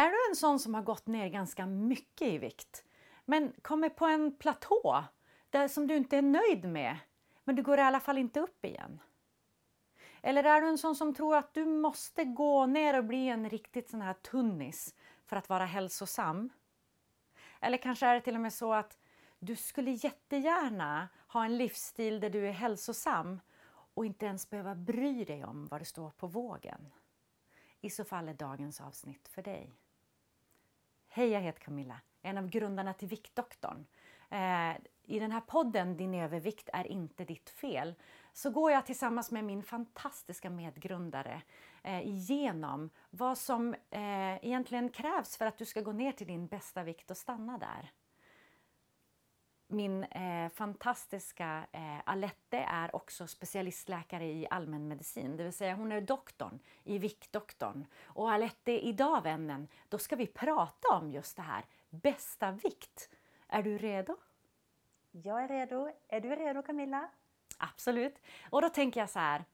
Är du en sån som har gått ner ganska mycket i vikt, men kommer på en platå där som du inte är nöjd med, men du går i alla fall inte upp igen? Eller är du en sån som tror att du måste gå ner och bli en riktigt sån här tunnis för att vara hälsosam? Eller kanske är det till och med så att du skulle jättegärna ha en livsstil där du är hälsosam och inte ens behöva bry dig om vad det står på vågen. I så fall är dagens avsnitt för dig. Hej, jag heter Camilla, en av grundarna till Viktdoktorn. Eh, I den här podden Din övervikt är inte ditt fel så går jag tillsammans med min fantastiska medgrundare eh, igenom vad som eh, egentligen krävs för att du ska gå ner till din bästa vikt och stanna där min eh, fantastiska eh, Alette är också specialistläkare i allmänmedicin, det vill säga hon är doktorn i viktdoktorn. Och Alette, idag vännen, då ska vi prata om just det här, bästa vikt. Är du redo? Jag är redo. Är du redo Camilla? Absolut. Och då tänker jag så här,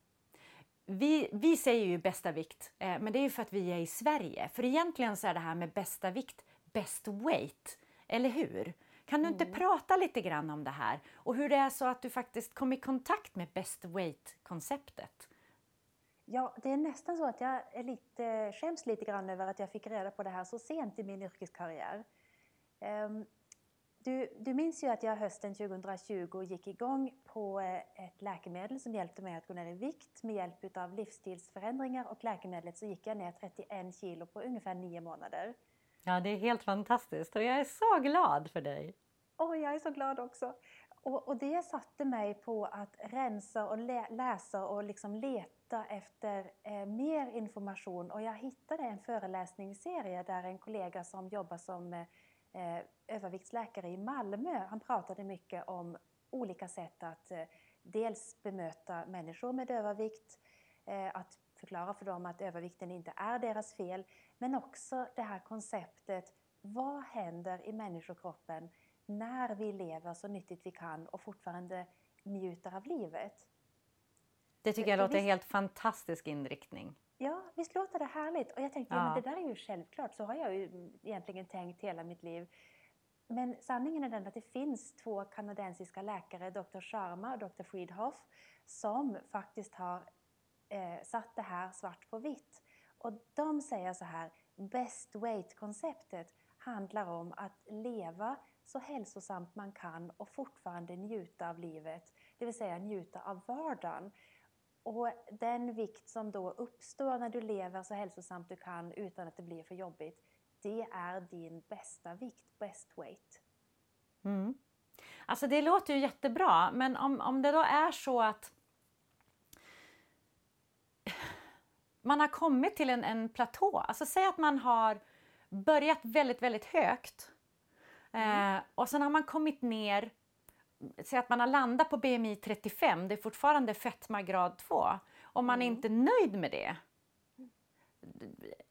vi, vi säger ju bästa vikt, eh, men det är ju för att vi är i Sverige. För egentligen så är det här med bästa vikt best weight, eller hur? Kan du inte mm. prata lite grann om det här och hur det är så att du faktiskt kom i kontakt med best weight-konceptet? Ja, det är nästan så att jag är lite, skäms lite grann över att jag fick reda på det här så sent i min yrkeskarriär. Um, du, du minns ju att jag hösten 2020 gick igång på eh, ett läkemedel som hjälpte mig att gå ner i vikt. Med hjälp av livsstilsförändringar och läkemedlet så gick jag ner 31 kilo på ungefär nio månader. Ja, det är helt fantastiskt och jag är så glad för dig. Och jag är så glad också. Och, och det satte mig på att rensa och lä läsa och liksom leta efter eh, mer information. Och jag hittade en föreläsningsserie där en kollega som jobbar som eh, eh överviktsläkare i Malmö, han pratade mycket om olika sätt att eh, dels bemöta människor med övervikt, eh, att förklara för dem att övervikten inte är deras fel, men också det här konceptet, vad händer i människokroppen när vi lever så nyttigt vi kan och fortfarande njuter av livet? Det tycker jag låter visst, helt fantastisk inriktning. Ja, visst låter det härligt? Och jag tänkte, ja. men det där är ju självklart, så har jag ju egentligen tänkt hela mitt liv. Men sanningen är den att det finns två kanadensiska läkare, Dr. Sharma och Dr. Friedhoff, som faktiskt har eh, satt det här svart på vitt. Och de säger så här, best weight-konceptet handlar om att leva så hälsosamt man kan och fortfarande njuta av livet, det vill säga njuta av vardagen. Och den vikt som då uppstår när du lever så hälsosamt du kan utan att det blir för jobbigt, det är din bästa vikt, best weight. Mm. Alltså det låter ju jättebra, men om, om det då är så att man har kommit till en, en platå. Alltså säg att man har börjat väldigt, väldigt högt. Mm. Eh, och sen har man kommit ner, säg att man har landat på BMI 35, det är fortfarande fetma grad 2. Och man mm. är inte nöjd med det.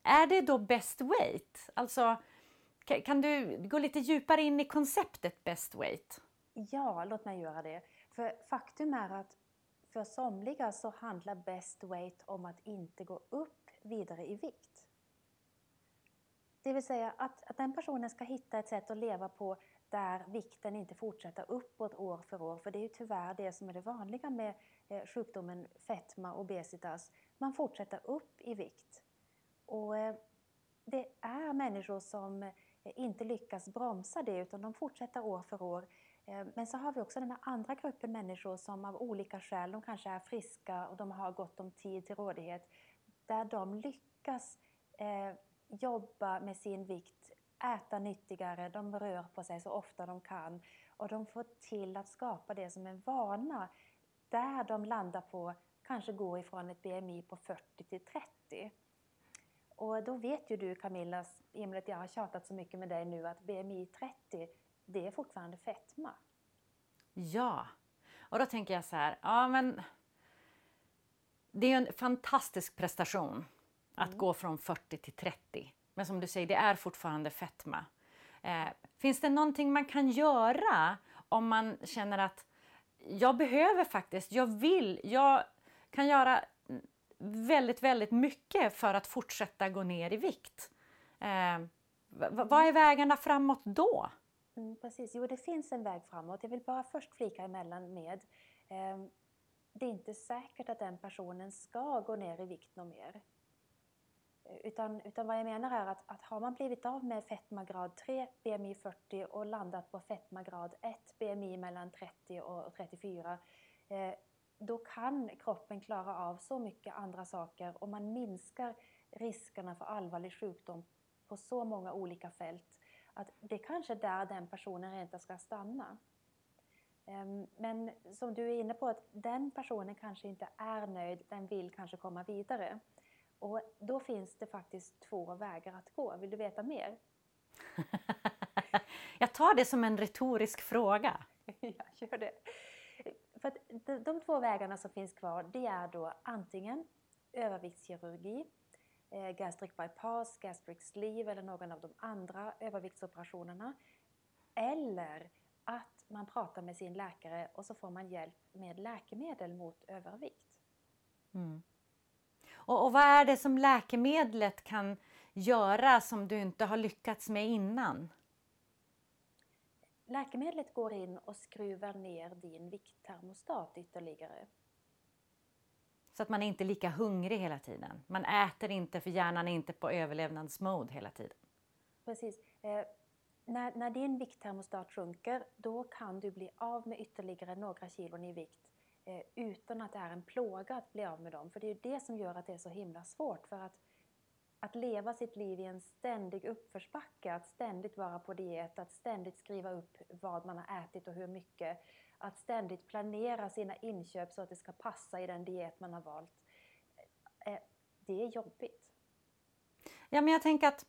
Är det då best weight? Alltså, kan du gå lite djupare in i konceptet best weight? Ja, låt mig göra det. För faktum är att för somliga så handlar best weight om att inte gå upp vidare i vikt. Det vill säga att, att den personen ska hitta ett sätt att leva på där vikten inte fortsätter uppåt år för år. För det är ju tyvärr det som är det vanliga med eh, sjukdomen fetma, obesitas. Man fortsätter upp i vikt. Och eh, det är människor som eh, inte lyckas bromsa det utan de fortsätter år för år Eh, men så har vi också den här andra gruppen människor som av olika skäl, de kanske är friska och de har gott om tid till rådighet, där de lyckas eh, jobba med sin vikt, äta nyttigare, de rör på sig så ofta de kan och de får till att skapa det som en vana där de landar på, kanske går ifrån ett BMI på 40 till 30. Och då vet ju du Camilla, i och med att jag har tjatat så mycket med dig nu, att BMI 30 det är fortfarande fetma. Ja, och då tänker jag så här, ja men det är en fantastisk prestation att mm. gå från 40 till 30. Men som du säger, det är fortfarande fetma. Eh, finns det någonting man kan göra om man känner att jag behöver faktiskt, jag vill, jag kan göra väldigt, väldigt mycket för att fortsätta gå ner i vikt? Eh, vad är vägarna framåt då? Mm, precis, jo det finns en väg framåt. Jag vill bara först flika emellan med eh, det är inte säkert att den personen ska gå ner i vikt något mer. Utan, utan vad jag menar är att, att har man blivit av med fetma grad 3, BMI 40 och landat på fetma grad 1, BMI mellan 30 och 34, eh, då kan kroppen klara av så mycket andra saker och man minskar riskerna för allvarlig sjukdom på så många olika fält att det kanske är där den personen inte ska stanna. Ehm, men som du är inne på, att den personen kanske inte är nöjd, den vill kanske komma vidare. Och då finns det faktiskt två vägar att gå. Vill du veta mer? Jag tar det som en retorisk fråga. ja, gör det. För att de två vägarna som finns kvar, det är då antingen överviktskirurgi, gastric bypass, gastric sleeve eller någon av de andra överviktsoperationerna. Eller att man pratar med sin läkare och så får man hjälp med läkemedel mot övervikt. Mm. Och, och vad är det som läkemedlet kan göra som du inte har lyckats med innan? Läkemedlet går in och skruvar ner din vikttermostat ytterligare. Så att man är inte är lika hungrig hela tiden. Man äter inte för hjärnan är inte på överlevnadsmode hela tiden. Precis. Eh, när, när din vikttermostat sjunker, då kan du bli av med ytterligare några kilon i vikt eh, utan att det är en plåga att bli av med dem. För det är ju det som gör att det är så himla svårt. För att, att leva sitt liv i en ständig uppförsbacke, att ständigt vara på diet, att ständigt skriva upp vad man har ätit och hur mycket, att ständigt planera sina inköp så att det ska passa i den diet man har valt. Eh, det är jobbigt. Ja, men jag tänker att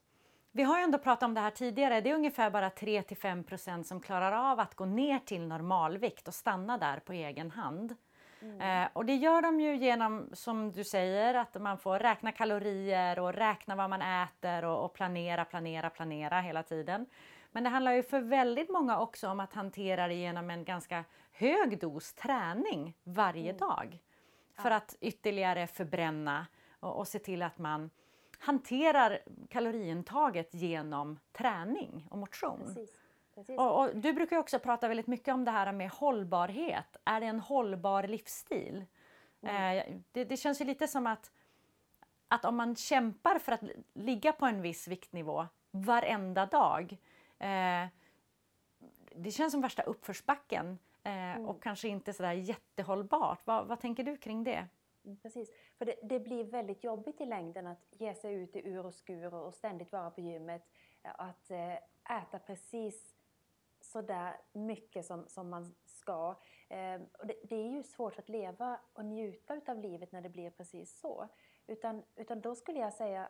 vi har ju ändå pratat om det här tidigare. Det är ungefär bara 3-5% som klarar av att gå ner till normalvikt och stanna där på egen hand. Mm. Eh, och det gör de ju genom, som du säger, att man får räkna kalorier och räkna vad man äter och, och planera, planera, planera hela tiden. Men det handlar ju för väldigt många också om att hantera det genom en ganska hög dos träning varje mm. dag. För ja. att ytterligare förbränna och, och se till att man hanterar kaloriintaget genom träning och motion. Precis. Precis. Och, och, du brukar också prata väldigt mycket om det här med hållbarhet. Är det en hållbar livsstil? Mm. Eh, det, det, känns ju lite som att, att om man kämpar för att ligga på en viss viktnivå varenda dag. Eh, det känns som värsta uppförsbacken eh, mm. och kanske inte sådär jättehållbart. Vad, vad tänker du kring det? Mm, precis, för det, det, blir väldigt jobbigt i längden att ge sig ut i ur och skur och ständigt vara på gymmet. Att eh, äta precis så där mycket som, som man ska. Eh, och det, det, är ju svårt att leva och njuta av livet när det blir precis så. Utan, utan då skulle jag säga,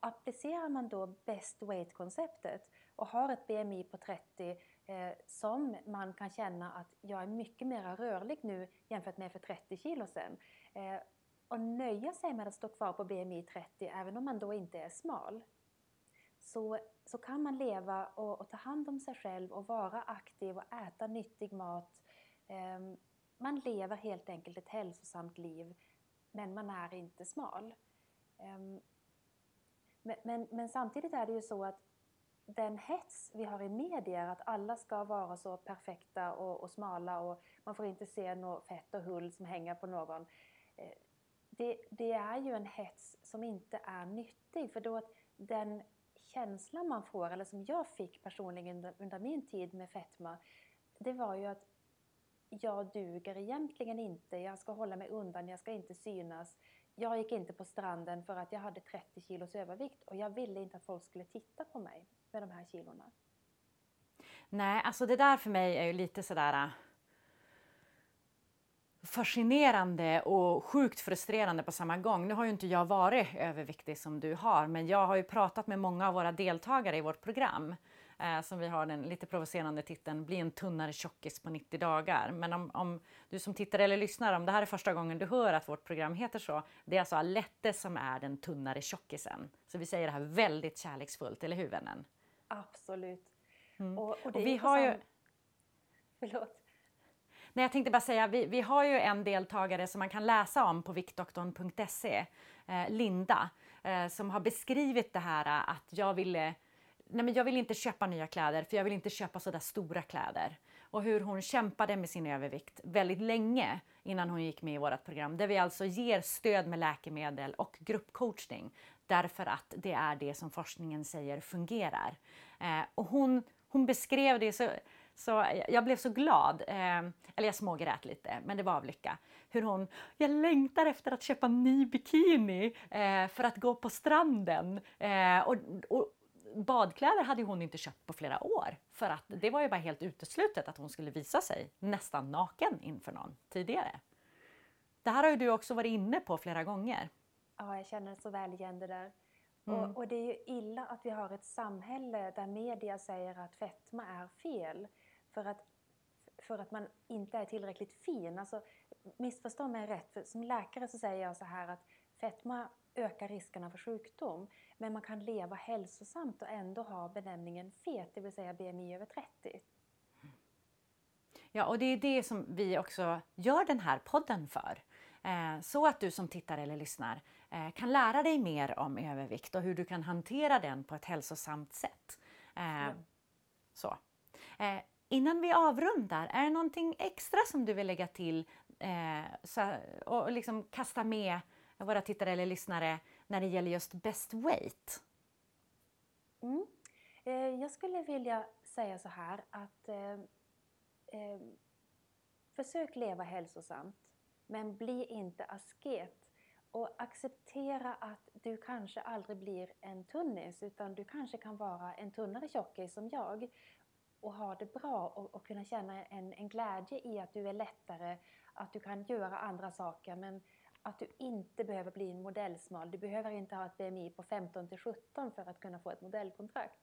applicerar man då best weight-konceptet och har ett BMI på 30 eh, som man kan känna att jag är mycket mer rörlig nu jämfört med för 30 kilo sedan. Eh, och nöja sig med att stå kvar på BMI 30 även om man då inte är smal. Så, så kan man leva och, och ta hand om sig själv och vara aktiv och äta nyttig mat. Eh, man lever helt enkelt ett hälsosamt liv men man är inte smal. Eh, men, men, men samtidigt är det ju så att den hets vi har i media, att alla ska vara så perfekta och, och smala och man får inte se något fett och hull som hänger på någon. Eh, det, det, är ju en hets som inte är nyttig för då att den känslan man får, eller som jag fick personligen under, under min tid med fetma, det var ju att jag duger egentligen inte, jag ska hålla mig undan, jag ska inte synas. Jag gick inte på stranden för att jag hade 30 kilos övervikt och jag ville inte att folk skulle titta på mig med de här kilorna? Nej, alltså det där för mig är ju lite sådär äh, fascinerande och sjukt frustrerande på samma gång. Nu har ju inte jag varit överviktig som du har, men jag har ju pratat med många av våra deltagare i vårt program eh, som vi har den lite provocerande titeln Bli en tunnare tjockis på 90 dagar. Men om, om, du som tittar eller lyssnar, om det här är första gången du hör att vårt program heter så, det är alltså Alette som är den tunnare tjockisen. Så vi säger det här väldigt kärleksfullt, eller hur vännen? Absolut. Mm. Och, och, och vi har ju... Förlåt. Nej, jag tänkte bara säga, vi, vi har ju en deltagare som man kan läsa om på viktdoktorn.se, eh, Linda. eh, som har beskrivit det här att jag ville Nej, men jag vill inte köpa nya kläder för jag vill inte köpa sådär stora kläder. Och hur hon kämpade med sin övervikt väldigt länge innan hon gick med i vårt program. Där vi alltså ger stöd med läkemedel och gruppcoachning. Därför att det är det som forskningen säger fungerar. Eh, och hon, hon beskrev det så, så jag blev så glad. Eh, eller jag smågrät lite, men det var av lycka. Hur hon, jag längtar efter att köpa ny bikini eh, för att gå på stranden. Eh, och, och, badkläder hade hon inte köpt på flera år för att det var ju bara helt uteslutet att hon skulle visa sig nästan naken inför någon tidigare. Det här har ju du också varit inne på flera gånger. Ja, jag känner så väl igen det där. Mm. Och, och, det är ju illa att vi har ett samhälle där media säger att fetma är fel för att, för att man inte är tillräckligt fin. Alltså, missförstå mig rätt, för som läkare så säger jag så här att fetma ökar riskerna för sjukdom. Men man kan leva hälsosamt och ändå ha benämningen fet, det vill säga BMI över 30. Ja, och det är det som vi också gör den här podden för. Eh, så att du som tittar eller lyssnar eh, kan lära dig mer om övervikt och hur du kan hantera den på ett hälsosamt sätt. Mm. Så. Innan vi avrundar, är det någonting extra som du vill lägga till och liksom kasta med våra tittare eller lyssnare när det gäller just best weight? Mm. Eh, jag skulle vilja säga så här att eh, eh, försök leva hälsosamt men bli inte asket och acceptera att du kanske aldrig blir en tunnis utan du kanske kan vara en tunnare tjockis som jag och ha det bra och, och kunna känna en, en, glädje i att du är lättare, att du kan göra andra saker men att du inte behöver bli en modellsmal. Du behöver inte ha ett BMI på 15 till 17 för att kunna få ett modellkontrakt.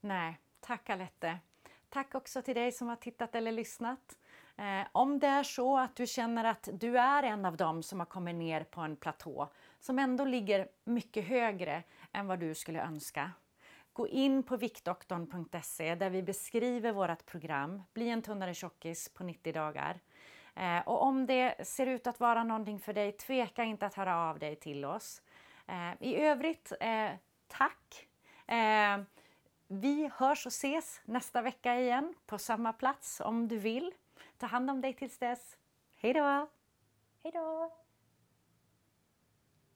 Nej, tack Alette. Tack också till dig som har tittat eller lyssnat. Eh, om det är så att du känner att du är en av dem som har kommit ner på en platå som ändå ligger mycket högre än vad du skulle önska. Gå in på viktdoktorn.se där vi beskriver vårt program Bli en tunnare tjockis på 90 dagar. Eh, och om det ser ut att vara någonting för dig, tveka inte att höra av dig till oss. Eh, I övrigt, eh, tack! Eh, vi hörs och ses nästa vecka igen på samma plats om du vill. Ta hand om dig tills dess. Hej då! Hej då!